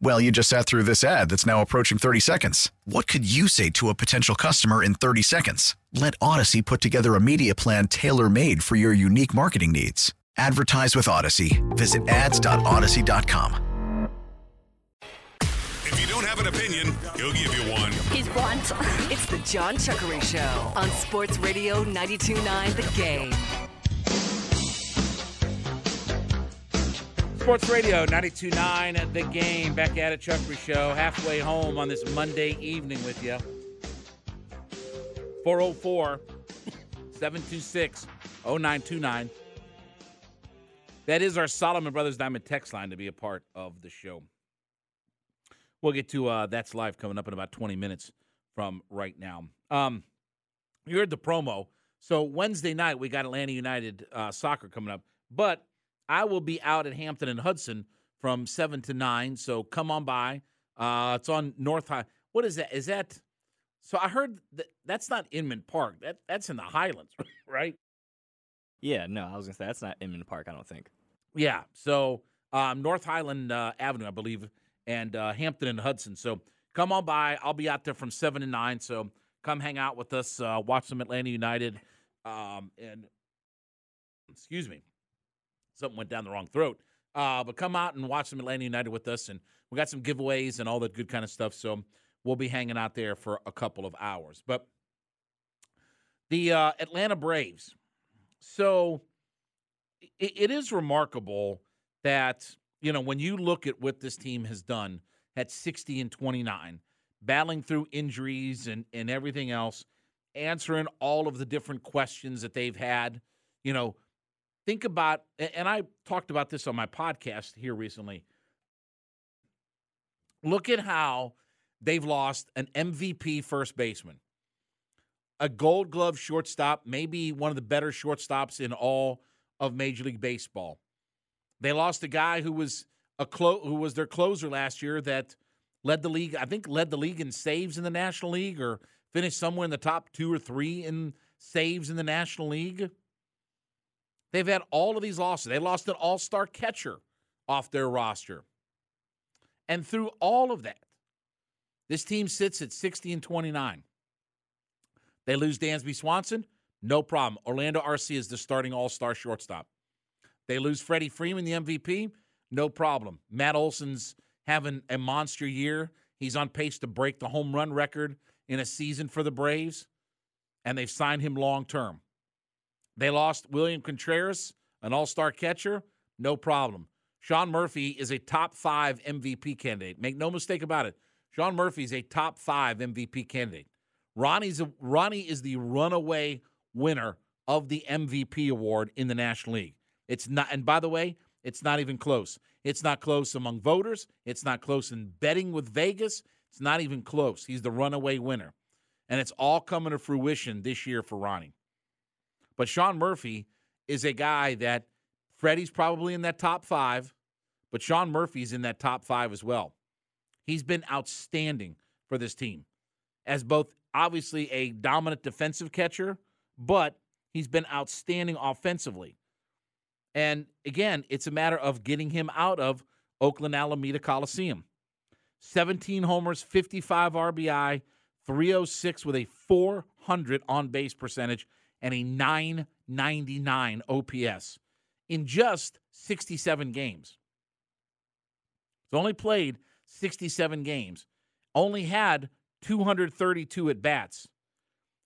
Well, you just sat through this ad that's now approaching 30 seconds. What could you say to a potential customer in 30 seconds? Let Odyssey put together a media plan tailor made for your unique marketing needs. Advertise with Odyssey. Visit ads.odyssey.com. If you don't have an opinion, he'll give you one. He's blunt. It's the Jon Chuckery Show on Sports Radio 92.9 The Game. Sports Radio 92.9 at the game. Back at it, Chuckery Show. Halfway home on this Monday evening with you. 404 726 0929. That is our Solomon Brothers Diamond text line to be a part of the show. We'll get to uh, That's Life coming up in about 20 minutes from right now. Um, you heard the promo. So Wednesday night, we got Atlanta United uh, soccer coming up. But I will be out at Hampton and Hudson from 7 to 9. So come on by. Uh, it's on North High. What is that? Is that so? I heard that that's not Inman Park. That that's in the Highlands, right? Yeah, no, I was gonna say that's not Inman Park. I don't think. Yeah. So um, North Highland uh, Avenue, I believe, and uh, Hampton and Hudson. So come on by. I'll be out there from seven to nine. So come hang out with us. Uh, watch some Atlanta United. Um, and excuse me, something went down the wrong throat. Uh, but come out and watch some Atlanta United with us, and we got some giveaways and all that good kind of stuff. So we'll be hanging out there for a couple of hours. But the uh, Atlanta Braves. So it, it is remarkable that you know when you look at what this team has done at 60 and 29, battling through injuries and and everything else, answering all of the different questions that they've had. You know, think about and I talked about this on my podcast here recently. Look at how they've lost an MVP first baseman, a gold glove shortstop, maybe one of the better shortstops in all of Major League Baseball. They lost a guy who was a clo- who was their closer last year that led the league, I think led the league in saves in the National League or finished somewhere in the top 2 or 3 in saves in the National League. They've had all of these losses. They lost an all star catcher off their roster. And through all of that, this team sits at 60 and 29. They lose Dansby Swanson, no problem. Orlando Arcia is the starting all star shortstop. They lose Freddie Freeman, the MVP, no problem. Matt Olson's having a monster year. He's on pace to break the home run record in a season for the Braves, and they've signed him long term. They lost William Contreras, an all star catcher, no problem. Sean Murphy is a top five MVP candidate. Make no mistake about it. Sean Murphy is a top five MVP candidate. Ronnie's a, Ronnie is the runaway winner of the MVP award in the National League. It's not, and by the way, it's not even close. It's not close among voters. It's not close in betting with Vegas. It's not even close. He's the runaway winner. And it's all coming to fruition this year for Ronnie. But Sean Murphy is a guy that Freddie's probably in that top five, but Sean Murphy's in that top five as well. He's been outstanding for this team as both obviously a dominant defensive catcher, but he's been outstanding offensively. And again, it's a matter of getting him out of Oakland Alameda Coliseum. 17 homers, 55 RBI, 306 with a 400 on base percentage and a 999 OPS in just 67 games. He's only played 67 games, only had 232 at bats,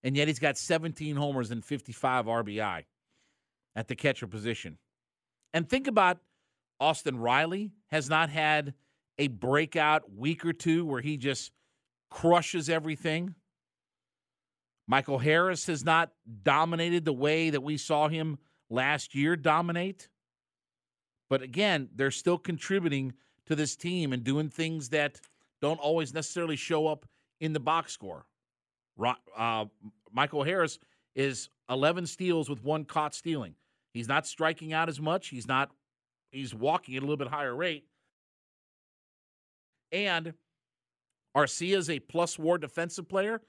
and yet he's got 17 homers and 55 RBI. at the catcher position. And think about Austin Riley has not had a breakout week or two where he just crushes everything. Michael Harris has not dominated the way that we saw him last year dominate. But again, they're still contributing to this team and doing things that don't always necessarily show up in the box score. Uh, Michael Harris is 11 steals with one caught stealing. He's not striking out as much. He's not. He's walking at a little bit higher rate. And Arcia is a plus war defensive player.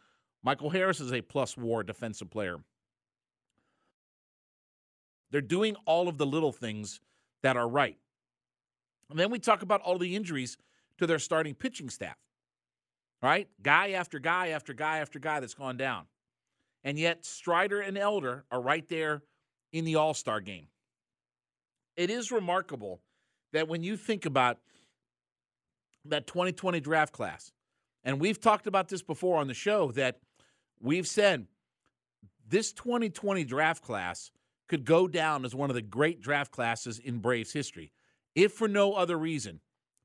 Michael Harris is a plus war defensive player. They're doing all of the little things that are right. And then we talk about all the injuries to their starting pitching staff. Right? Guy after guy after guy after guy that's gone down. And yet Strider and Elder are right there in the All Star game. It is remarkable that when you think about that 2020 draft class, and we've talked about this before on the show, that we've said this 2020 draft class could go down as one of the great draft classes in Braves history, if for no other reason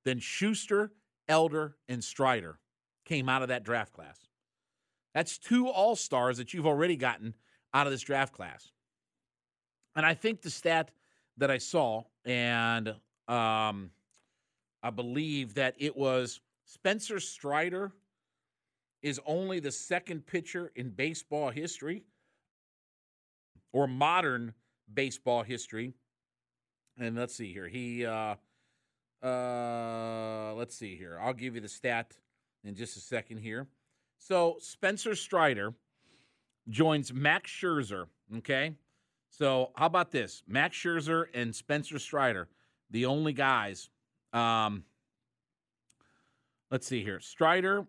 than Shuster, Elder, and Strider came out of that draft class. That's two All Stars that you've already gotten out of this draft class. And I think the stat that I saw, and um, I believe that it was Spencer Strider is only the second pitcher in baseball history or modern baseball history. And let's see here. He, uh, uh, let's see here. I'll give you the stat in just a second here. So Spencer Strider joins Max Scherzer. Okay. So how about this? Max Scherzer and Spencer Strider, the only guys. Um, let's see here. Strider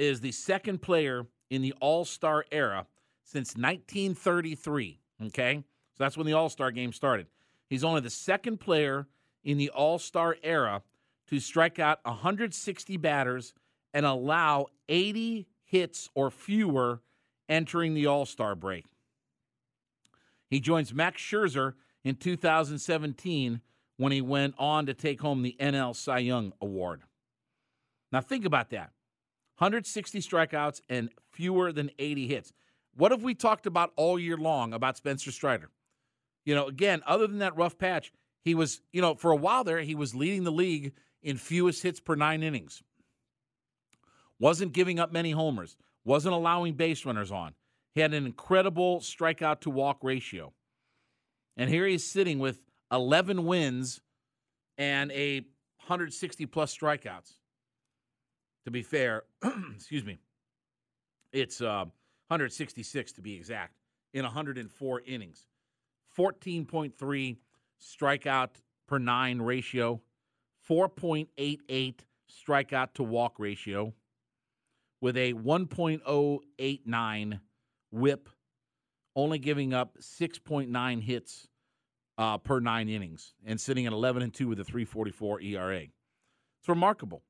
is the second player in the All Star era since 1933. Okay. So that's when the All Star game started. He's only the second player in the All Star era to strike out 160 batters and allow 80 hits or fewer entering the All Star break. He joins Max Scherzer in 2017 when he went on to take home the NL Cy Young Award. Now, think about that 160 strikeouts and fewer than 80 hits. What have we talked about all year long about Spencer Strider? You know, again, other than that rough patch, he was, you know, for a while there, he was leading the league in fewest hits per nine innings wasn't giving up many homers, wasn't allowing base runners on. He had an incredible strikeout to walk ratio. And here he's sitting with 11 wins and a 160 plus strikeouts. To be fair, excuse me, it's uh, 166 to be exact in 104 innings. 14.3 strikeout per nine ratio, 4.88 strikeout to walk ratio, with a 1.089 whip, only giving up 6.9 hits uh, per nine innings and sitting at 11 and 2 with a 344 ERA. It's remarkable.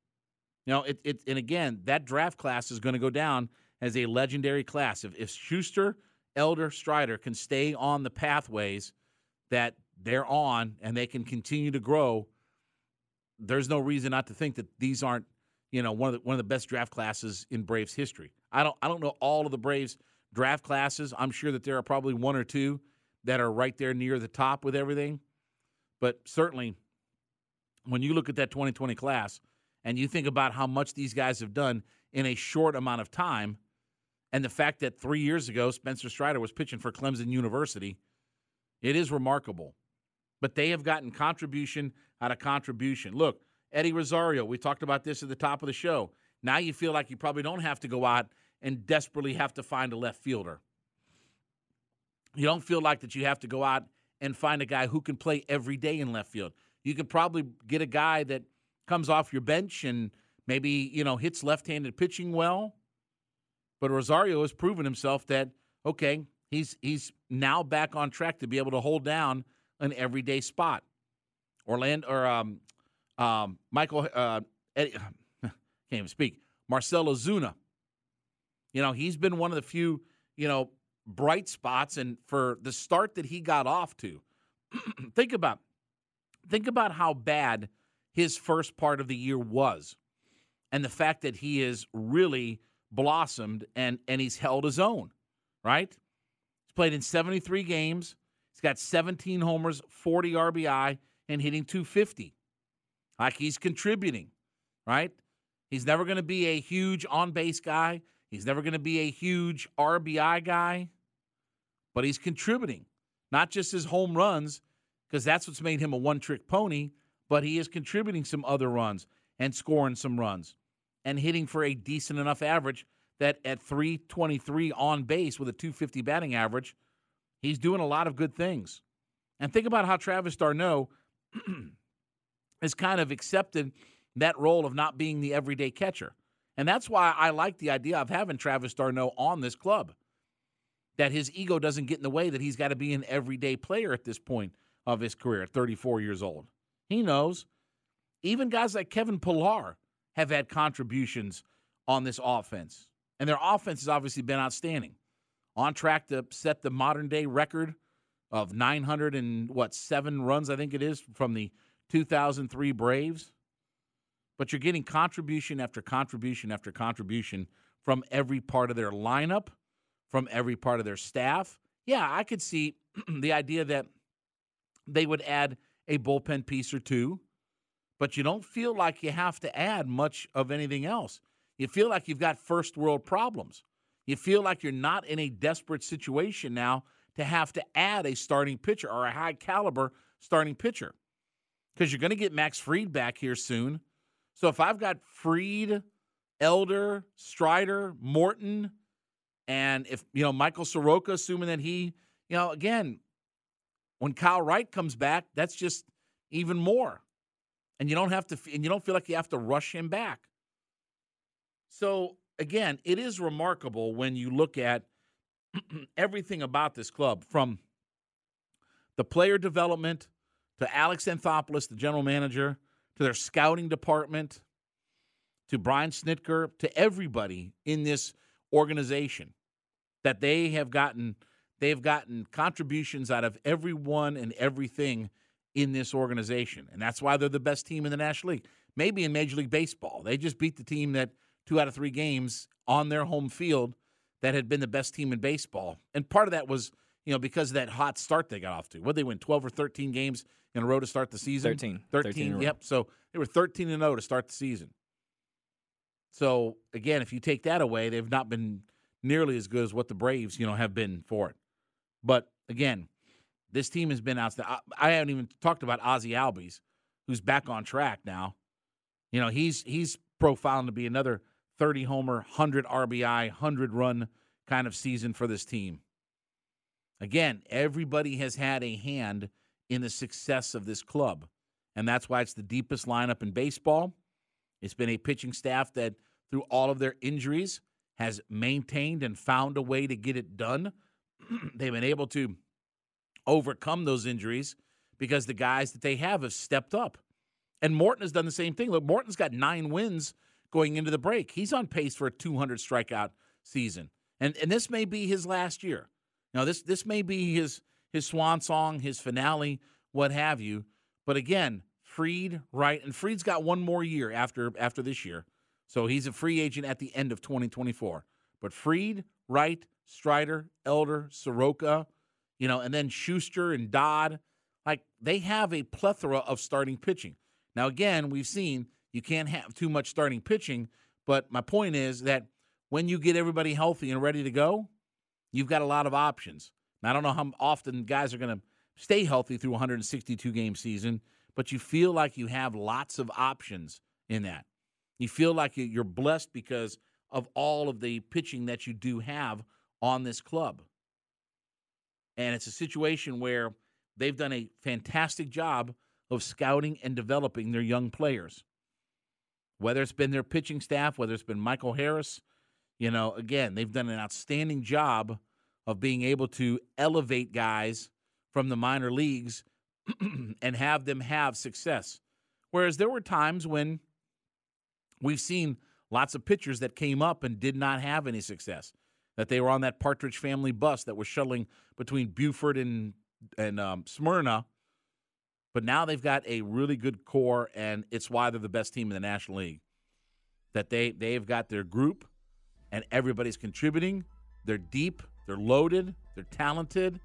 You know, it, it and again, that draft class is going to go down as a legendary class. If, if Shuster, Elder, Strider can stay on the pathways that they're on and they can continue to grow, there's no reason not to think that these aren't you know, one of the one of the best draft classes in Braves history. I don't I don't know all of the Braves draft classes. I'm sure that there are probably one or two that are right there near the top with everything. But certainly when you look at that 2020 class and you think about how much these guys have done in a short amount of time and the fact that 3 years ago Spencer Strider was pitching for Clemson University, it is remarkable. But they have gotten contribution out of contribution. Look, Eddie Rosario, we talked about this at the top of the show. Now you feel like you probably don't have to go out and desperately have to find a left fielder. You don't feel like that you have to go out and find a guy who can play every day in left field. You could probably get a guy that comes off your bench and maybe, you know, hits left-handed pitching well. But Rosario has proven himself that okay, he's he's now back on track to be able to hold down an everyday spot. Orlando or um, um, Michael, uh, Eddie, can't even speak. Marcell Ozuna. You know, he's been one of the few, you know, bright spots and for the start that he got off to. think about think about how bad his first part of the year was and the fact that he has really blossomed and and he's held his own, right? He's played in 73 games. He's got 17 homers, 40 RBI and hitting 250. Like he's contributing, right? He's never going to be a huge on base guy. He's never going to be a huge RBI guy, but he's contributing, not just his home runs, because that's what's made him a one trick pony, but he is contributing some other runs and scoring some runs and hitting for a decent enough average that at 323 on base with a 250 batting average, he's doing a lot of good things. And think about how Travis d'Arnaud has kind of accepted that role of not being the everyday catcher. And that's why I like the idea of having Travis d'Arnaud on this club. That his ego doesn't get in the way that he's got to be an everyday player at this point of his career at 34 years old. He knows. Even guys like Kevin Pillar have had contributions on this offense. And their offense has obviously been outstanding. On track to set the modern day record of 900 and what, seven runs, I think it is, from the 2003 Braves but you're getting contribution after contribution after contribution from every part of their lineup, from every part of their staff. Yeah, I could see the idea that they would add a bullpen piece or two, but you don't feel like you have to add much of anything else. You feel like you've got first world problems. You feel like you're not in a desperate situation now to have to add a starting pitcher or a high caliber starting pitcher because you're going to get Max Fried back here soon. So if I've got Fried, Elder, Strider, Morton, and if you know Michael Soroka, assuming that he, you know, again, when Kyle Wright comes back, that's just even more, and you don't have to, and you don't feel like you have to rush him back. So again, it is remarkable when you look at everything about this club, from the player development to Alex Anthopoulos, the general manager to their scouting department, to Brian Snitker, to everybody in this organization that they have gotten they have gotten contributions out of everyone and everything in this organization. And that's why they're the best team in the National League. Maybe in Major League Baseball. They just beat the team that two out of three games on their home field that had been the best team in baseball. And part of that was, you know, because of that hot start they got off to. What they win 12 or 13 games in a row to start the season? 13. 13, 13 yep. So they were 13 and 0 to start the season. So again, if you take that away, they've not been nearly as good as what the Braves, you know, have been for it. But again, this team has been outstanding. I haven't even talked about Ozzy Albies, who's back on track now. You know, he's he's profiling to be another 30 homer, 100 RBI, 100 run kind of season for this team. Again, everybody has had a hand in the success of this club. And that's why it's the deepest lineup in baseball. It's been a pitching staff that, through all of their injuries, has maintained and found a way to get it done. They've been able to overcome those injuries because the guys that they have have stepped up. And Morton has done the same thing. Look, Morton's got nine wins going into the break. He's on pace for a 200 strikeout season. And and this may be his last year. Now this this may be his his swan song, his finale, what have you. But again, Fried, right, and Fried's got one more year after after this year, so he's a free agent at the end of 2024. But Fried, Wright, Strider, Elder, Soroka, you know, and then Shuster and Dodd, like they have a plethora of starting pitching. Now, again, we've seen you can't have too much starting pitching, but my point is that when you get everybody healthy and ready to go, you've got a lot of options. Now, I don't know how often guys are going to stay healthy through 162 game season, but you feel like you have lots of options in that. You feel like you're blessed because of all of the pitching that you do have on this club. And it's a situation where they've done a fantastic job of scouting and developing their young players. Whether it's been their pitching staff, whether it's been Michael Harris, you know, again, they've done an outstanding job of being able to elevate guys from the minor leagues and have them have success. Whereas there were times when we've seen lots of pitchers that came up and did not have any success. That they were on that Partridge Family bus that was shuttling between Buford and and um, Smyrna. But now they've got a really good core, and it's why they're the best team in the National League. That they they've got their group, and everybody's contributing. They're deep, they're loaded, they're talented.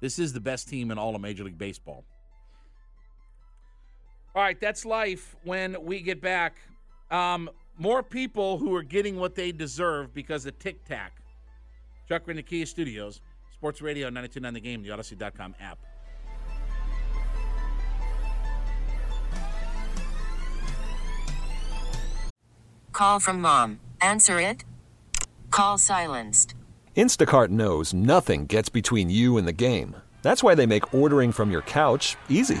This is the best team in all of Major League Baseball. All right, that's life when we get back. Um, more people who are getting what they deserve because of Tic Tac. Chuck in the Kia Studios, Sports Radio 929 The Game, the Odyssey.com app. Call from mom. Answer it. Call silenced. Instacart knows nothing gets between you and the game. That's why they make ordering from your couch easy.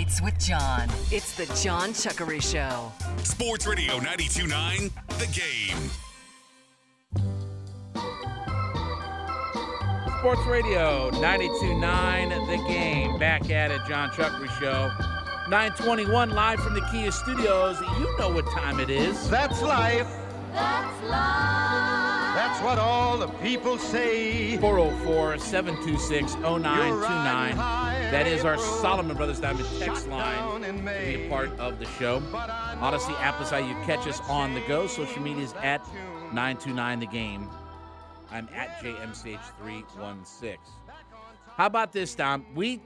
Nights with Jon. It's the Jon Chuckery Show. Sports Radio 929 The Game. Sports Radio 929 The Game. Back at it, Jon Chuckery Show. 921 live from the Kia Studios. You know what time it is. That's life. That's life. That's what all the people say. 404 726 0929. That is our Solomon Brothers Diamond text line to be a part of the show. Odyssey app is how you catch us on the go. Social media is at 929 The Game. I'm at JMCH316. How about this, Tom? We,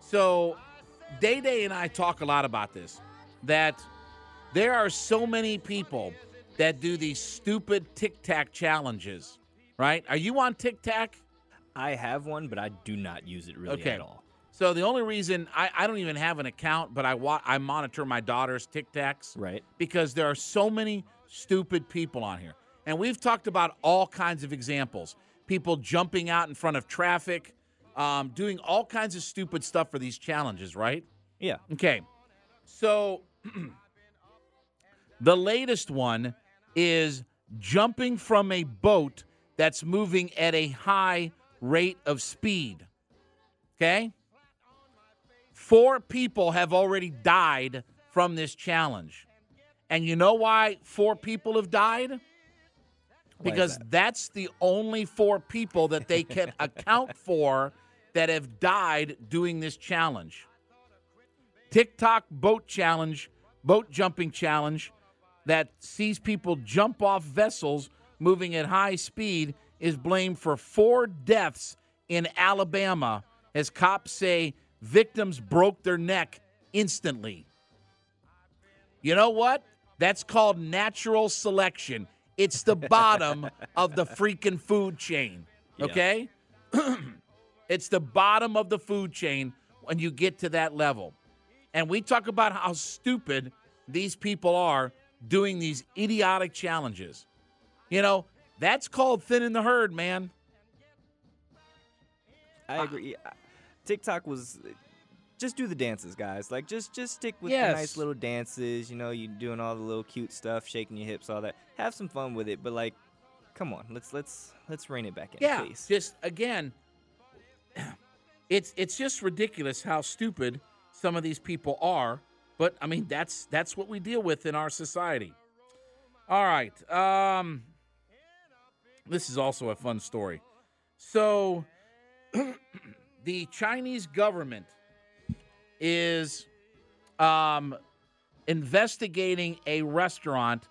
so Day Day and I talk a lot about this, that there are so many people that do these stupid Tic Tac challenges, right? Are you on Tic Tac? I have one, but I do not use it really Okay. at all. So the only reason I, I don't even have an account, but I wa- I monitor my daughter's Tic Tacs Right. because there are so many stupid people on here. And we've talked about all kinds of examples people jumping out in front of traffic, um, doing all kinds of stupid stuff for these challenges, right? Yeah. Okay. So the latest one is jumping from a boat that's moving at a high rate of speed. Okay? Four people have already died from this challenge. And you know why four people have died? Because that? that's the only four people that they can account for that have died doing this challenge. TikTok boat challenge, boat jumping challenge that sees people jump off vessels moving at high speed is blamed for four deaths in Alabama as cops say victims broke their neck instantly. You know what? That's called natural selection. It's the bottom of the freaking food chain. Yeah. Okay? it's the bottom of the food chain when you get to that level. And we talk about how stupid these people are doing these idiotic challenges. You know, that's called thinning the herd, man. I ah. agree. I- TikTok was just do the dances, guys. Like just just stick with Yes. the nice little dances. You know, you doing all the little cute stuff, shaking your hips, all that. Have some fun with it, but like, come on, let's let's let's rein it back in, Yeah, please. just again, it's it's just ridiculous how stupid some of these people are. But I mean, that's that's what we deal with in our society. All right, um, this is also a fun story. So, the Chinese government is um, investigating a restaurant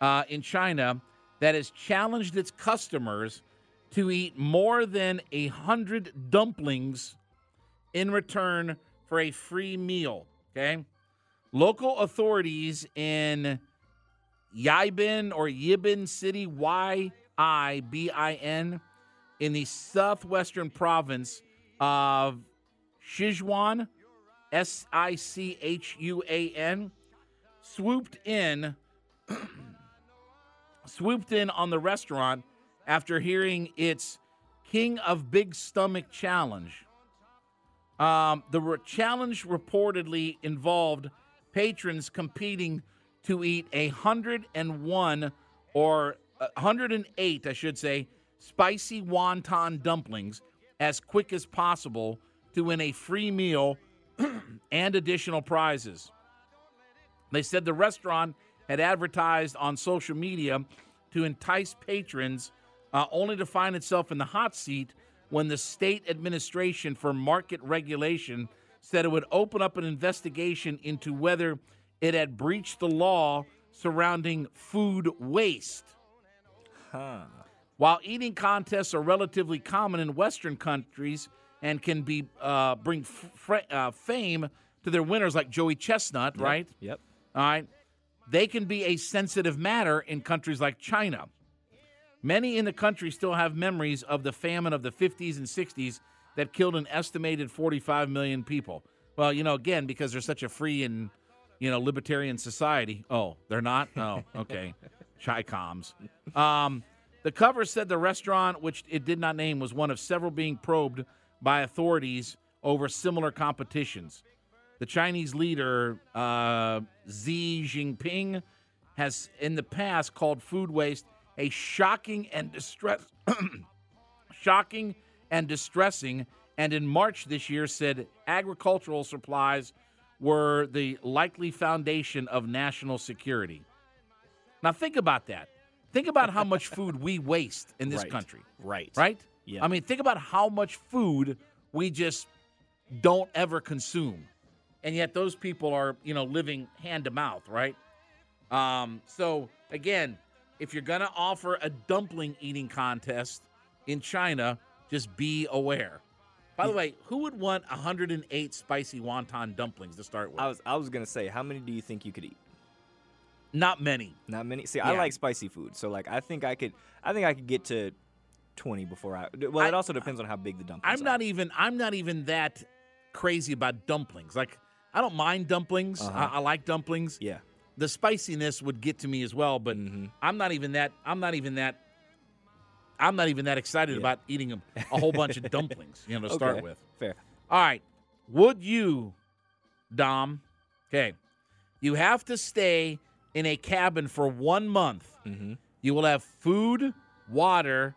uh, in China that has challenged its customers to eat more than a hundred dumplings in return for a free meal. Okay. Local authorities in Yibin or Yibin City, Y I B I N, in the southwestern province of Sichuan, S I C H U A N, swooped in swooped in on the restaurant after hearing its King of Big Stomach challenge. Um, the re- challenge reportedly involved patrons competing to eat a 101 or uh, 108, I should say, spicy wonton dumplings as quick as possible to win a free meal and additional prizes. They said the restaurant had advertised on social media to entice patrons, uh, only to find itself in the hot seat when the state administration for market regulation said it would open up an investigation into whether it had breached the law surrounding food waste. Huh. While eating contests are relatively common in Western countries and can be uh, bring f- uh, fame to their winners, like Joey Chestnut, Yep, right? Yep. All right. They can be a sensitive matter in countries like China. Many in the country still have memories of the famine of the 50s and 60s that killed an estimated 45 million people. Well, you know, again, because they're such a free and, you know, libertarian society. Oh, they're not? Oh, okay. Chi coms. Um, the cover said the restaurant, which it did not name, was one of several being probed by authorities over similar competitions. The Chinese leader, uh, Xi Jinping, has in the past called food waste a shocking and distress, shocking and distressing, and in March this year said agricultural supplies were the likely foundation of national security. Now think about that. Think about how much food we waste in this Right. country. Right. Right? Yeah. I mean, think about how much food we just don't ever consume. And yet those people are, you know, living hand to mouth, right? Um, so again, if you're gonna offer a dumpling eating contest in China, just be aware. By the way, who would want 108 spicy wonton dumplings to start with? I was I was gonna say, how many do you think you could eat? Not many. Not many. See, I like spicy food, so like I think I could I think I could get to twenty before I. Well, it also depends on how big the dumplings. I'm are. not even I'm not even that crazy about dumplings. Like I don't mind dumplings. Uh-huh. I, I like dumplings. Yeah. The spiciness would get to me as well, but Mm-hmm. I'm not even that I'm not even that I'm not even that excited Yeah. about eating a, a whole bunch of dumplings, you know, to start with. Fair. All right. Would you, Dom? Okay. You have to stay in a cabin for one month. Mm-hmm. You will have food, water,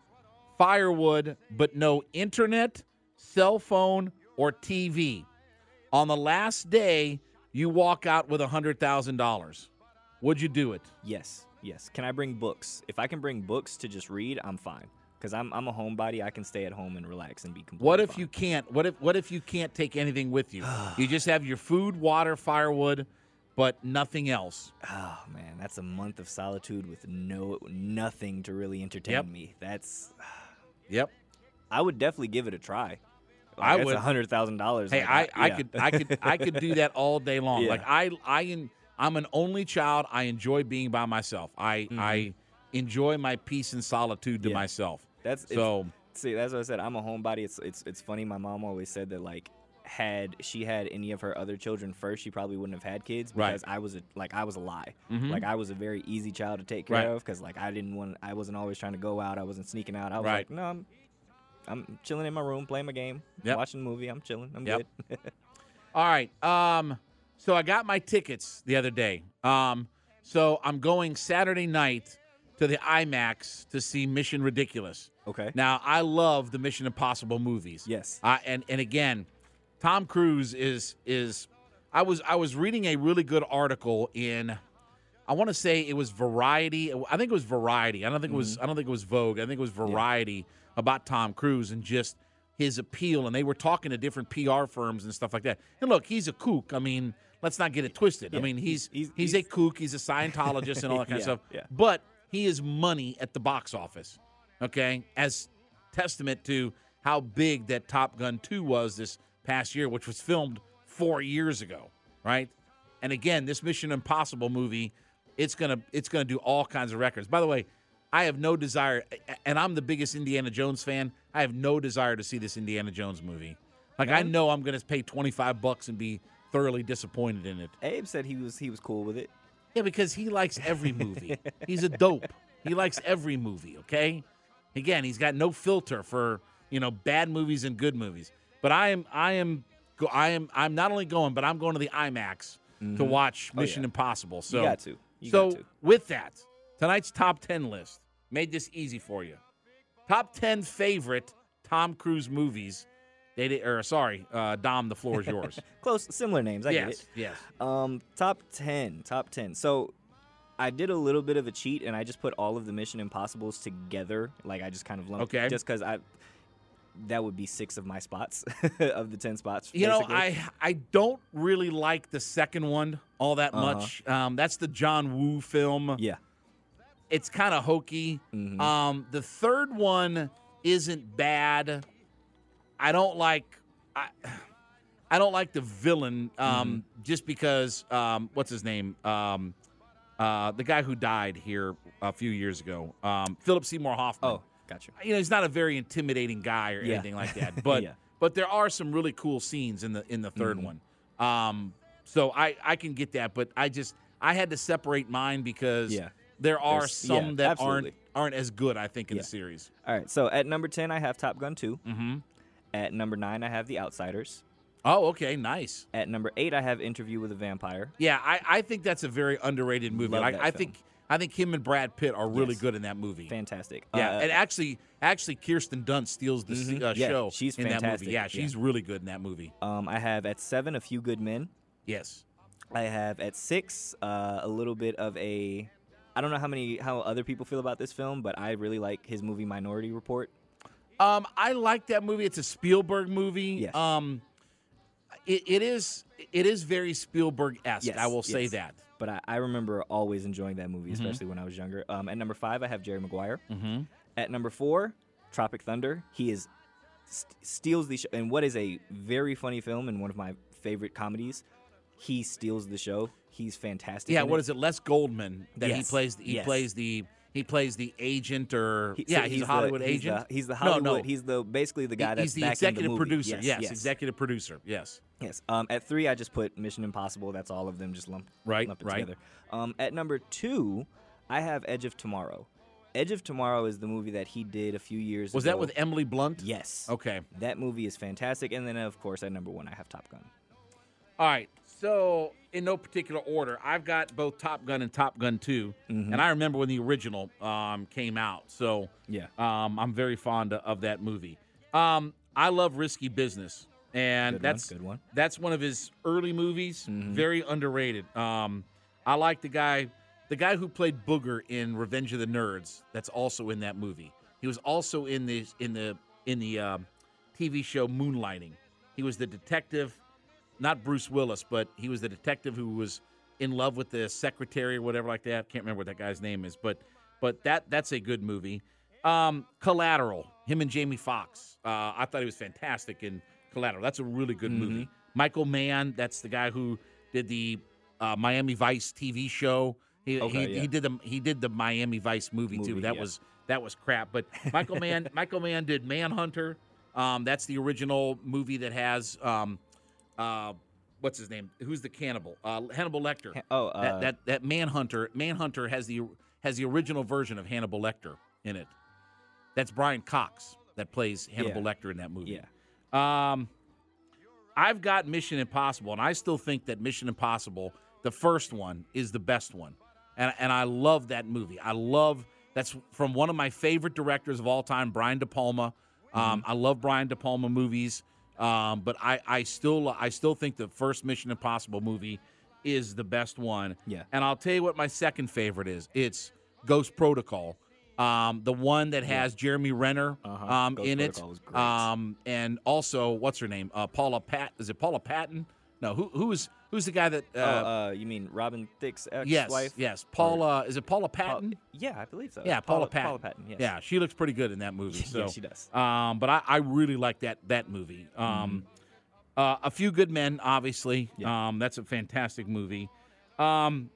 firewood, but no internet, cell phone, or TV. On the last day, you walk out with a $100,000. Would you do it? Yes. Yes. Can I bring books? If I can bring books to just read, I'm fine. Because I'm I'm a homebody. I can stay at home and relax and be completely. What if fine. you can't? What if what if you can't take anything with you? you just have your food, water, firewood, but nothing else. Oh man, that's a month of solitude with no nothing to really entertain Yep. me. That's. Yep. I would definitely give it a try. I Like, would. a hundred thousand dollars. Hey, I, I could I could I could do that all day long. Yeah. Like I I I'm an only child. I enjoy being by myself. I I enjoy my peace and solitude to Mm-hmm. Yeah. myself. That's so See, that's what I said. I'm a homebody. It's it's it's funny. My mom always said that like had she had any of her other children first, she probably wouldn't have had kids Right. because I was a like I was a lie. Mhm. Like I was a very easy child to take care Right. of because like I didn't want I wasn't always trying to go out. I wasn't sneaking out. I was Right. like, no, I'm I'm chilling in my room playing my game, Yep. watching a movie. I'm chilling. I'm Yep. good. All right. Um, so I got my tickets the other day. Um, so I'm going Saturday night to the IMAX to see Mission Ridiculous. okay. Now I love the Mission Impossible movies. Yes. Uh, and and again, Tom Cruise is is. I was I was reading a really good article in. I want to say it was Variety. I think it was Variety. I don't think it was. I don't think it was Vogue. I think it was Variety about Tom Cruise and just his appeal. And they were talking to different PR firms and stuff like that. And look, he's a kook. I mean, let's not get it twisted. I mean, he's he's, he's- a kook. He's a Scientologist and all that kind Yeah, of stuff. yeah. But he is money at the box office. Okay, as testament to how big that Top Gun 2 was this past year, which was filmed four years ago, right? And again, this Mission Impossible movie, it's gonna it's gonna do all kinds of records. By the way, I have no desire, and I'm the biggest Indiana Jones fan. I have no desire to see this Indiana Jones movie. Like I know I'm gonna pay 25 bucks and be thoroughly disappointed in it. Abe said he was he was cool with it. Yeah, because he likes every movie. he's a dope. He likes every movie, okay? Again, he's got no filter for, you know, bad movies and good movies. But I am I am I am I'm not only going, but I'm going to the IMAX to Mhm. watch Oh, Mission yeah. Impossible. So got to. You so got to. with that, tonight's top 10 list made this easy for you. Top 10 favorite Tom Cruise movies. They did, or sorry, uh, Dom, the floor is yours. Close, similar names. I get yes, it. yes. Um, top ten, top ten. So, I did a little bit of a cheat, and I just put all of the Mission Impossibles together. Like I just kind of lumped, Okay. just because I that would be six of my spots of the ten spots. You know. I I don't really like the second one all that Uh-huh. much. Um, that's the John Woo film. Yeah. It's kind of hokey. Mhm. Um, the third one isn't bad. I don't like I I don't like the villain um, Mm-hmm. just because um, what's his name? Um, uh, the guy who died here a few years ago, um, Philip Seymour Hoffman. Oh, gotcha. You know, he's not a very intimidating guy or Yeah. anything like that. But Yeah. but there are some really cool scenes in the in the 3rd Mhm. one. Um, so I I can get that, but I just I had to separate mine because Yeah. there are There's- some that absolutely. aren't aren't as good. I think in Yeah. the series. All right. So at number ten, I have Top Gun two. Mm-hmm. At number nine, I have The Outsiders. Oh, okay, nice. At number eight, I have Interview with a Vampire. Yeah, I, I think that's a very underrated movie. Love I, that I film. think I think him and Brad Pitt are really Yes. good in that movie. Fantastic. Yeah, Uh, and actually, actually, Kirsten Dunst steals the Mhm. uh, Yeah, show she's in that movie. fantastic. Yeah, Yeah. she's really good in that movie. Um, I have at seven, A Few Good Men. Yes. I have at six uh, a little bit of a. I don't know how many how other people feel about this film, but I really like his movie Minority Report. Um, I like that movie. It's a Spielberg movie. Yes. Um, it, it is it is very Spielberg esque. Yes, I will say yes. that. But I, I remember always enjoying that movie, Mhm. especially when I was younger. Um, at number five, I have Jerry Maguire. Mm-hmm. At number four, Tropic Thunder. He is st- steals the show, and what is a very funny film and one of my favorite comedies. He steals the show. He's fantastic. Yeah. What is it? Les Goldman that he plays. He yes. plays the he plays the agent or He- yeah so he's, a the- Hollywood he's agent. The, he's the Hollywood. no. no. He's the basically the guy He- that's he's the executive movie. producer. Yes, Yes, yes. executive producer. Yes. Yes. Um, at three, I just put Mission Impossible. That's all of them, just lump Right, lump it right. together. Um, at number two, I have Edge of Tomorrow. Edge of Tomorrow is the movie that he did a few years ago. Was ago. that with Emily Blunt? Yes. Okay. That movie is fantastic. And then, of course, at number one, I have Top Gun. All right. So, in no particular order, I've got both Top Gun and Top Gun 2. Mhm. And I remember when the original um, came out. So, Yeah. um, I'm very fond of, that movie. Um, I love Risky Business. And Good one, that's good one. that's one of his early movies, Mhm. very underrated. Um, I like the guy the guy who played Booger in Revenge of the Nerds. That's also in that movie. He was also in the in the in the um, TV show Moonlighting. He was the detective, not Bruce Willis, but he was the detective who was in love with the secretary or whatever like that. Can't remember what that guy's name is, but but that that's a good movie. Um, Collateral, him and Jamie Foxx. Uh, I thought he was fantastic in Collateral. That's a really good Mm-hmm. movie. Michael Mann, that's the guy who did the uh, Miami Vice TV show. He, Okay, he, yeah. he did the he did the Miami Vice movie, too. That yeah. was that was crap. But Michael Mann Michael Mann did Manhunter. Um, that's the original movie that has um, uh, what's his name? Who's the cannibal? Uh, Hannibal Lecter. Oh, uh, that, that that Manhunter Manhunter has the has the original version of Hannibal Lecter in it. That's Brian Cox that plays Hannibal Yeah. Lecter in that movie. Yeah. Um, I've got Mission Impossible, and I still think that Mission Impossible, the first one, is the best one, and and I love that movie. I love that's from one of my favorite directors of all time, Brian De Palma. Um, Mm-hmm. I love Brian De Palma movies, um, but I I still I still think the first Mission Impossible movie is the best one. Yeah. And I'll tell you what my second favorite is. It's Ghost Protocol. Um, the one that has Jeremy Renner Uh-huh. um, in Protocol it. great. Um, and also, what's her name? Uh, Paula Pat. Is it Paula Patton? No, who who's who's the guy that? Uh, oh, uh, you mean Robin Thicke's ex-wife? yes. Or- Paula. Is it Paula Patton? yeah, I believe so. yeah, Paula, Paula Patton. Paula Patton. Yes. Yeah, she looks pretty good in that movie. Yeah, So she does. Um, but I, I really like that that movie. Um, Uh, a Few Good Men, obviously. Um, that's a fantastic movie. Um,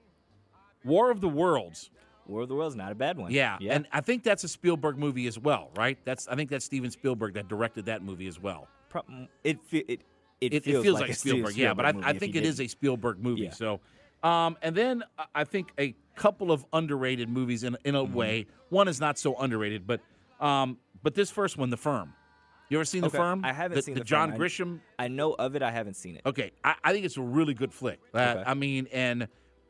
War of the Worlds. War of the Worlds, not a bad one. Yeah, yeah. and I think that's a Spielberg movie as well, right? That's I think that's Steven Spielberg that directed that movie as well. Pro- it, it, it, It, feels, like, a Spielberg, yeah, but I, I think it is didn't. a Spielberg movie. Yeah. So, um, and then I- I think a couple of underrated movies in in a Mm-hmm. way. One is not so underrated, but um, but this first one, The Firm. You ever seen Okay, The Firm? I haven't the, seen the The John Firm. Grisham. I know of it. I haven't seen it. Okay, I, I think it's a really good flick. Uh, Okay. I mean, and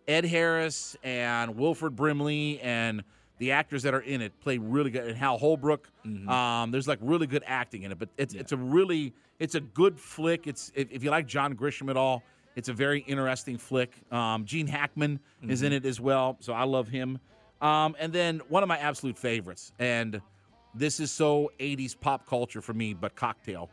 Ed Harris and Wilford Brimley and the actors that are in it play really good. And Hal Holbrook, Mm-hmm. um, there's like really good acting in it. But it's it's a really it's a good flick. It's if, if you like John Grisham at all, it's a very interesting flick. Um, Gene Hackman is Mm-hmm. in it as well, so I love him. Um, and then one of my absolute favorites, and this is so 80s pop culture for me, but Cocktail.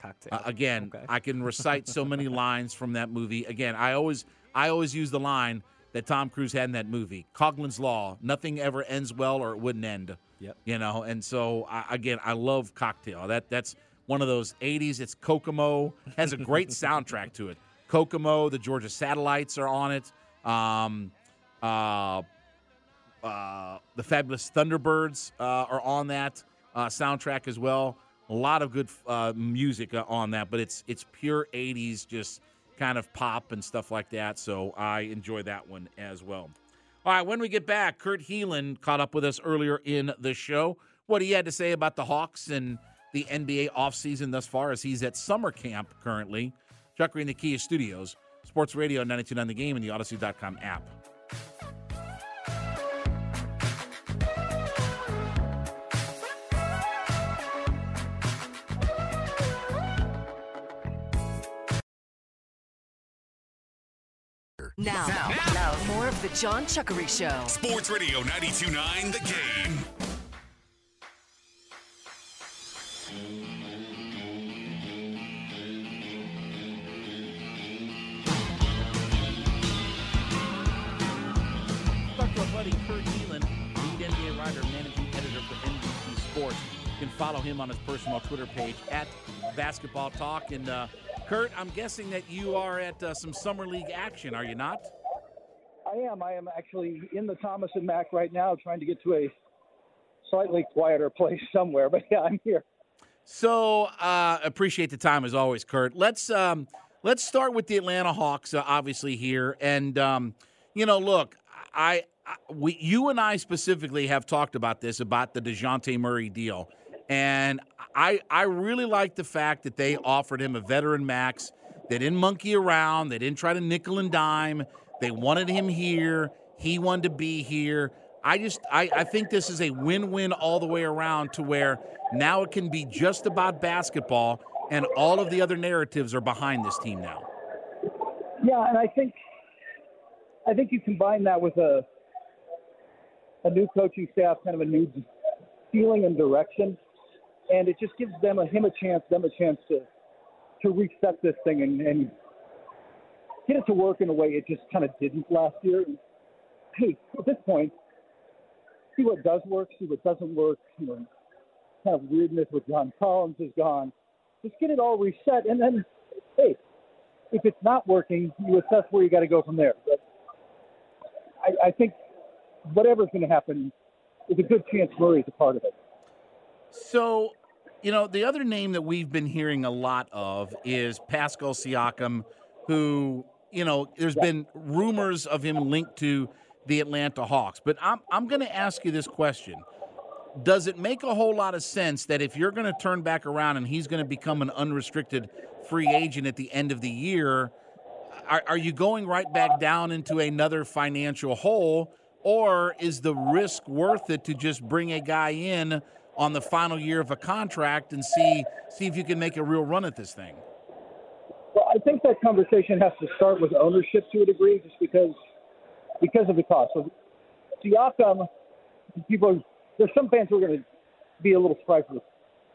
Cocktail. Uh, again, Okay. I can recite so many lines from that movie. Again, I always I always use the line that Tom Cruise had in that movie. Coughlin's Law: Nothing ever ends well, or it wouldn't end. Yep. You know, and so I, again, I love Cocktail. That that's one of those '80s. It's Kokomo has a great soundtrack to it. Kokomo, the Georgia Satellites are on it. Um, uh, uh, the Fabulous Thunderbirds uh, are on that uh, soundtrack as well. A lot of good uh, music uh, on that, but it's it's pure '80s, just kind of pop and stuff like that. So I enjoy that one as well. All right, when we get back, Kurt Helin caught up with us earlier in the show. What he had to say about the Hawks and the NBA offseason thus far as he's at summer camp currently. Chuck Green, the Kia Studios, Sports Radio 929 The Game, and the Audacy.com app. Now, now, more of the Jon Chuckery Show. Sports Radio 929 The Game. Talk to our buddy Kurt Helin, lead NBA writer, managing editor for NBC Sports. You can follow him on his personal Twitter page at Basketball Talk. And uh, Kurt, I'm guessing that you are at uh, some summer league action, are you not? I am. I am actually in the Thomas and Mack right now, trying to get to a slightly quieter place somewhere. But yeah, I'm here. So uh, appreciate the time as always, Kurt. Let's um, let's start with the Atlanta Hawks, uh, obviously here, and um, you know, look, I, I we you and I specifically have talked about this about the Dejounte Murray deal, and I I really like the fact that they offered him a veteran max. They didn't monkey around. They didn't try to nickel and dime. They wanted him here. He wanted to be here. I just I, I think this is a win-win all the way around to where now it can be just about basketball and all of the other narratives are behind this team now. Yeah, and I think I think you combine that with a a new coaching staff, kind of a new feeling and direction, and it just gives them a him a chance, them a chance to to reset this thing and, and get it to work in a way it just kind of didn't last year. Hey, at this point, see what does work, see what doesn't work. You know, kind of weirdness with John Collins is gone. Just get it all reset, and then, hey, if it's not working, you assess where you got to go from there. But I, I think whatever's going to happen, there's a good chance Murray's a part of it. So, you know, the other name that we've been hearing a lot of is Pascal Siakam, who, you know, there's been rumors of him linked to the Atlanta Hawks. But I'm, I'm going to ask you this question. Does it make a whole lot of sense that if you're going to turn back around and he's going to become an unrestricted free agent at the end of the year, are, are you going right back down into another financial hole? Or is the risk worth it to just bring a guy in on the final year of a contract and see see if you can make a real run at this thing? Well, I think that conversation has to start with ownership to a degree, just because because of the cost. So Siakam, people, there's some fans who are going to be a little surprised with.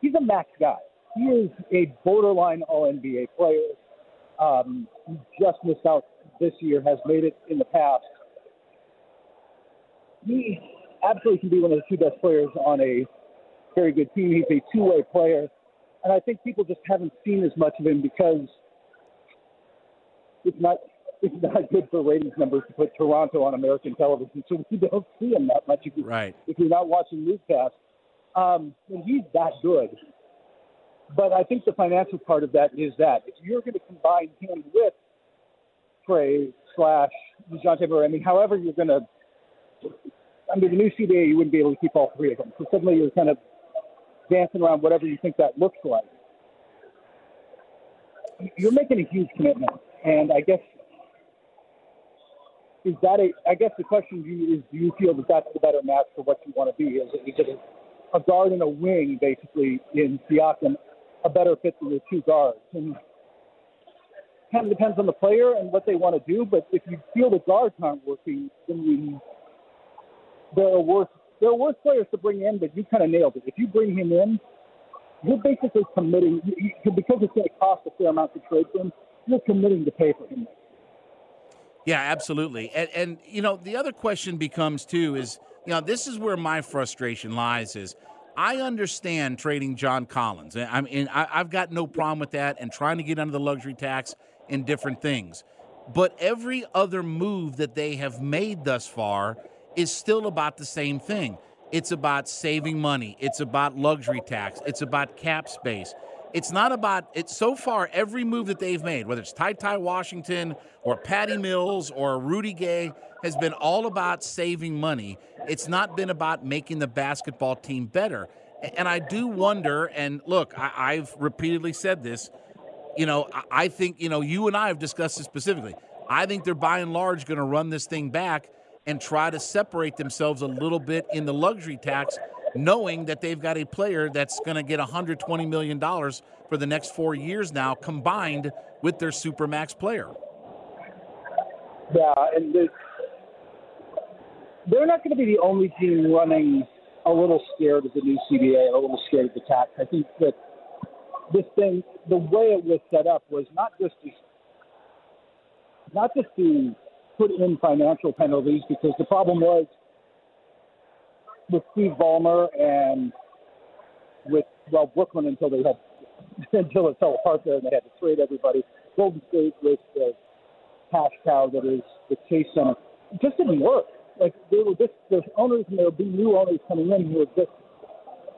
He's a max guy. He is a borderline All NBA player. Um, he just missed out this year. Has made it in the past. He absolutely can be one of the two best players on a very good team. He's a two-way player, and I think people just haven't seen as much of him because it's not it's not good for ratings numbers to put Toronto on American television, so we don't see him that much if, you, right. if you're not watching newscasts. Um, and he's that good. But I think the financial part of that is that if you're going to combine him with Trae slash Dejounte Murray, I mean, however you're going to, under the new CBA, you wouldn't be able to keep all three of them. So suddenly you're kind of dancing around whatever you think that looks like. You're making a huge commitment, and I guess is that a? I guess the question to you is: Do you feel that that's the better match for what you want to be? Is is it a guard and a wing, basically, in Siakam, a better fit than the two guards? And kind of depends on the player and what they want to do. But if you feel the guards aren't working, then you, there are worse there are worse players to bring in. But you kind of nailed it. If you bring him in, you're basically committing because it's going to cost a fair amount to trade for him. You're committing to pay for him. Yeah, absolutely. And, and you know, the other question becomes too is, you know, this is where my frustration lies. Is I understand trading John Collins. I mean, I've got no problem with that, and trying to get under the luxury tax and different things. But every other move that they have made thus far is still about the same thing. It's about saving money. It's about luxury tax. It's about cap space. It's not about it. So far, every move that they've made, whether it's Ty Ty Washington or Patty Mills or Rudy Gay, has been all about saving money. It's not been about making the basketball team better. And I do wonder. And look, I, have repeatedly said this. You know, I think you know you and I have discussed this specifically. I think they're by and large going to run this thing back and try to separate themselves a little bit in the luxury tax knowing that they've got a player that's going to get $120 million for the next four years now, combined with their Supermax player. Yeah, and they're not going to be the only team running a little scared of the new CBA, a little scared of the tax. I think that this thing, the way it was set up, was not just to, not just to put in financial penalties, because the problem was – with Steve Ballmer and with well Brooklyn until they had until it fell apart there and they had to trade everybody. Golden State was the cash cow that is the Chase Center. It just didn't work. Like they were just there's owners and there will be new owners coming in who are just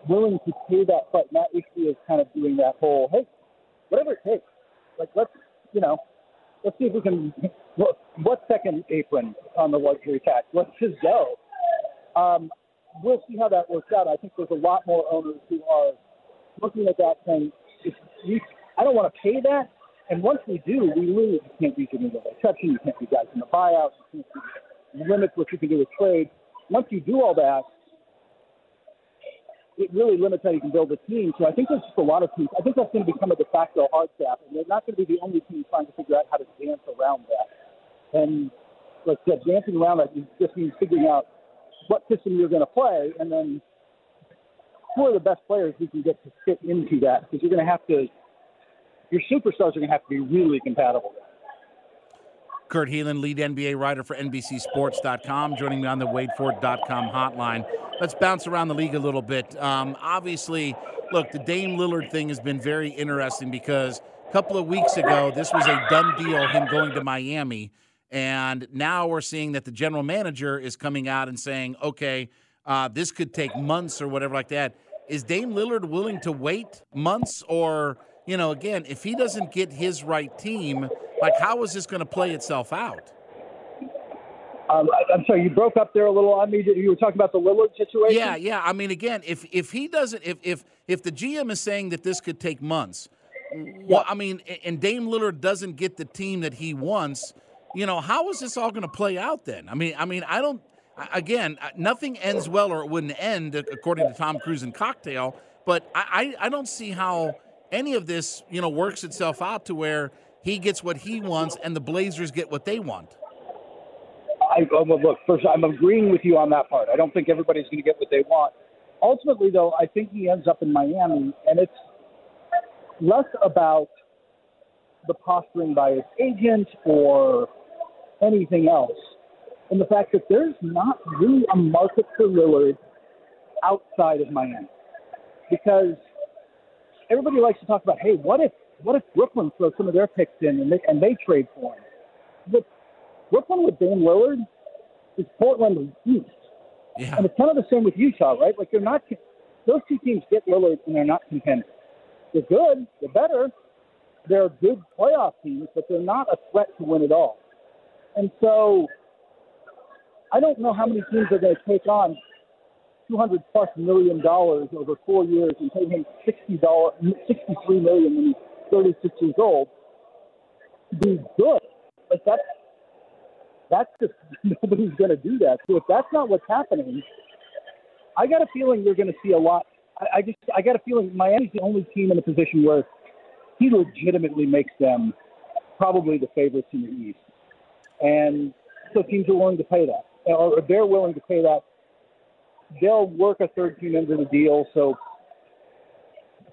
willing to pay that fight. Mat Ishbia is kind of doing that whole hey, whatever it takes. Like let's you know, let's see if we can what, what second apron on the luxury tax. Let's just go. Um, we'll see how that works out. I think there's a lot more owners who are looking at that saying, if we, I don't want to pay that. And once we do, we lose. You can't use it in the exception. You can't do guys in the buyout. You can't limit what you can do with trade. Once you do all that, it really limits how you can build a team. So I think there's just a lot of teams. I think that's going to become a de facto hard cap, and they're not going to be the only team trying to figure out how to dance around that. And like I said, dancing around that just means figuring out what system you're going to play, and then who are the best players we can get to fit into that? Because you're going to have to, your superstars are going to have to be really compatible. Kurt Helin, lead NBA writer for NBCSports.com, joining me on the WadeFord.com hotline. Let's bounce around the league a little bit. Um, obviously, look, the Dame Lillard thing has been very interesting because a couple of weeks ago, this was a done deal, him going to Miami. And now we're seeing that the general manager is coming out and saying, okay, uh, this could take months or whatever like that. Is Dame Lillard willing to wait months? Or, you know, again, if he doesn't get his right team, like how is this going to play itself out? Um, I'm sorry, you broke up there a little on me. You were talking about the Lillard situation. Yeah, yeah. I mean, again, if if he doesn't, if if if the GM is saying that this could take months, well, I mean, and Dame Lillard doesn't get the team that he wants, you know, how is this all going to play out then? I mean, I mean, I don't. Again, uh, nothing ends well, or it wouldn't end, according to Tom Cruise and Cocktail. But I, I, don't see how any of this, you know, works itself out to where he gets what he wants and the Blazers get what they want. I, look, first, I'm agreeing with you on that part. I don't think everybody's going to get what they want. Ultimately, though, I think he ends up in Miami, and it's less about the posturing by his agent or anything else. And the fact that there's not really a market for Lillard outside of Miami. Because everybody likes to talk about, hey, what if what if Brooklyn throws some of their picks in and they, and they trade for him? with Brooklyn with Dame Lillard is Portland East. Yeah. And it's kind of the same with Utah, right? Like they're not those two teams get Lillard and they're not contenders. They're good, they're better, they're good playoff teams, but they're not a threat to win it all. And so I don't know how many teams are going to take on 200 plus million dollars over four years and pay him 60 dollars, 63 million when he's 36 years old. Be good, but that's that's just nobody's going to do that. So if that's not what's happening, I got a feeling you're going to see a lot. I, I just I got a feeling Miami's the only team in a position where he legitimately makes them probably the favorites in the East, and so teams are willing to pay that, or they're willing to pay that. They'll work a third team into the deal, so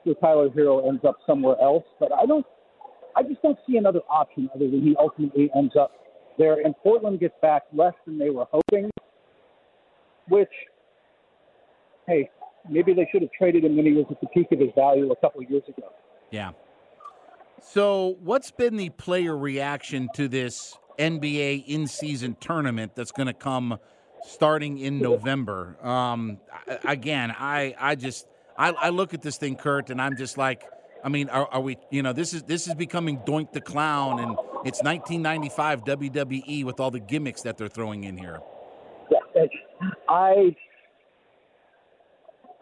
so Tyler Herro ends up somewhere else. But I don't, I just don't see another option other than he ultimately ends up there. And Portland gets back less than they were hoping, which, hey, maybe they should have traded him when he was at the peak of his value a couple of years ago. Yeah. So, what's been the player reaction to this NBA in-season tournament that's going to come starting in November? Um, again, I I just I, I look at this thing, Kurt, and I'm just like, I mean, are, are, we? You know, this is this is becoming Doink the Clown, and it's 1995 WWE with all the gimmicks that they're throwing in here. Yeah, I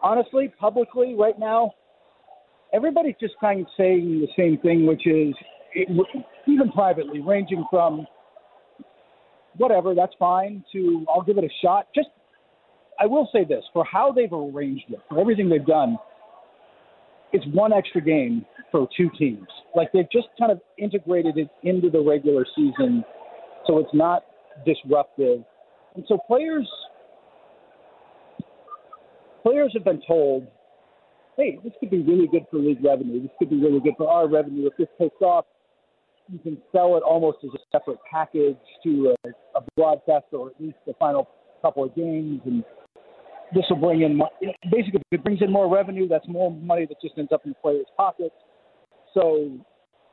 honestly, publicly, right now, everybody's just kind of saying the same thing, which is it, even privately, ranging from whatever, that's fine, to I'll give it a shot. Just, I will say this for how they've arranged it, for everything they've done, it's one extra game for two teams. Like they've just kind of integrated it into the regular season, so it's not disruptive. And so players players have been told, hey, this could be really good for league revenue. This could be really good for our revenue. If this takes off, you can sell it almost as a separate package to a, a broadcaster or at least the final couple of games. And this will bring in, basically, if it brings in more revenue, that's more money that just ends up in the players' pockets. So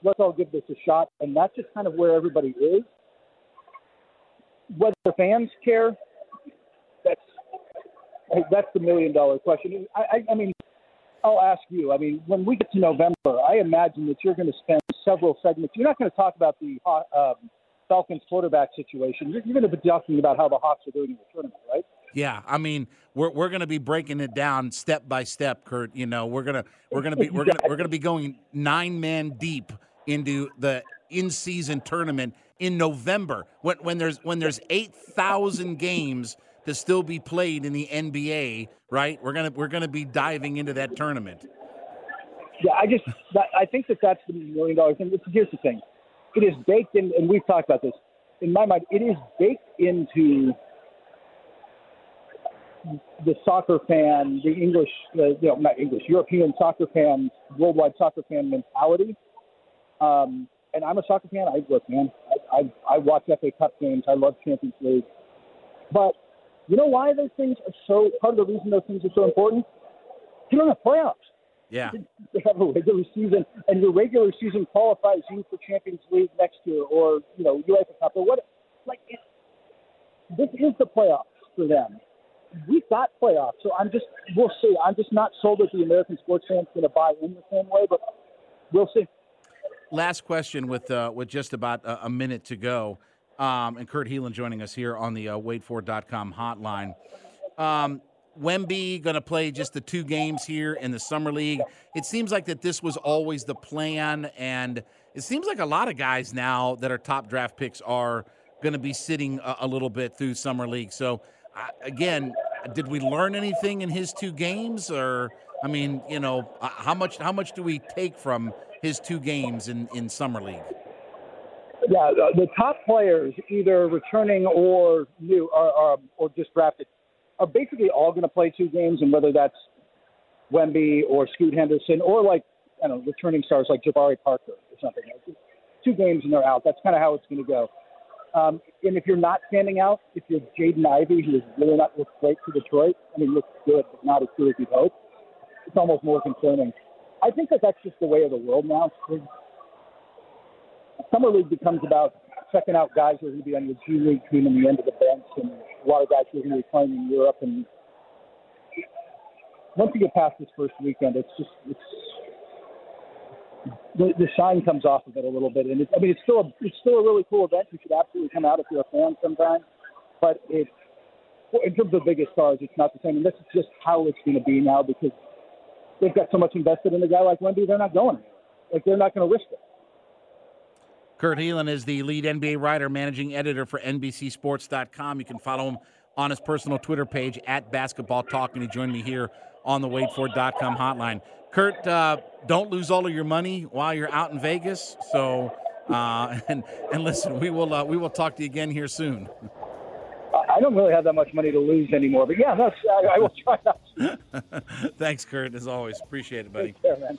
let's all give this a shot. And that's just kind of where everybody is. Whether fans care, that's that's the million dollar question. I, I, I mean, I'll ask you. I mean, when we get to November, I imagine that you're going to spend several segments. You're not going to talk about the um, Falcons quarterback situation. You're, you're going to be talking about how the Hawks are doing in the tournament, right? Yeah, I mean, we're we're going to be breaking it down step by step, Kurt. You know, we're gonna we're gonna be we're gonna we're gonna be going nine man deep into the in season tournament in November when when there's when there's eight thousand games to still be played in the NBA, right? We're gonna we're gonna be diving into that tournament. Yeah, I just I think that that's the million dollar thing. Here's the thing, it is baked in, and we've talked about this. In my mind, it is baked into the soccer fan, the English, uh, you know, not English, European soccer fan, worldwide soccer fan mentality. Um, and I'm a soccer fan. I look, man, I, I, I watch FA Cup games. I love Champions League. But you know why those things are so? Part of the reason those things are so important. You don't have playoffs. Yeah. You have a regular season, and your regular season qualifies you for Champions League next year, or you know UEFA Cup, or what. Like it, this is the playoffs for them. We've got playoffs, so I'm just we'll see. I'm just not sold that the American sports fans going to buy in the same way, but we'll see. Last question with uh, with just about a, a minute to go. Um, and Kurt Helin joining us here on the uh, WadeFord.com hotline. Um, Wemby going to play just the two games here in the summer league. It seems like that this was always the plan, and it seems like a lot of guys now that are top draft picks are going to be sitting a, a, little bit through summer league. So, uh, again, did we learn anything in his two games, or I mean, you know, uh, how much how much do we take from his two games in in summer league? Yeah, the, the top players, either returning or new, or, or, or just drafted, are basically all going to play two games, and whether that's Wemby or Scoot Henderson or like I know returning stars like Jabari Parker or something. Two games and they're out. That's kind of how it's going to go. Um, and if you're not standing out, if you're Jaden Ivey, who has really not looked great for Detroit, I mean, looks good, but not as good as you'd hope, it's almost more concerning. I think that that's just the way of the world now. Summer League becomes about checking out guys who are going to be on your G League team in the end of the bench, and a lot of guys who are going to be playing in Europe. And once you get past this first weekend, it's just it's the, the shine comes off of it a little bit. And it's, I mean, it's still a, it's still a really cool event. You should absolutely come out if you're a fan sometime. But it, in terms of the biggest stars, it's not the same. And this is just how it's going to be now because they've got so much invested in a guy like Wemby. They're not going. Like they're not going to risk it. Kurt Helin is the lead NBA writer, managing editor for NBCSports.com. You can follow him on his personal Twitter page at Basketball Talk, and he joined me here on the WadeFord.com hotline. Kurt, uh, don't lose all of your money while you're out in Vegas. So, uh, and and listen, we will uh, we will talk to you again here soon. I don't really have that much money to lose anymore, but yeah, that's, I, I will try not to. Thanks, Kurt. As always, appreciate it, buddy. Take care, man.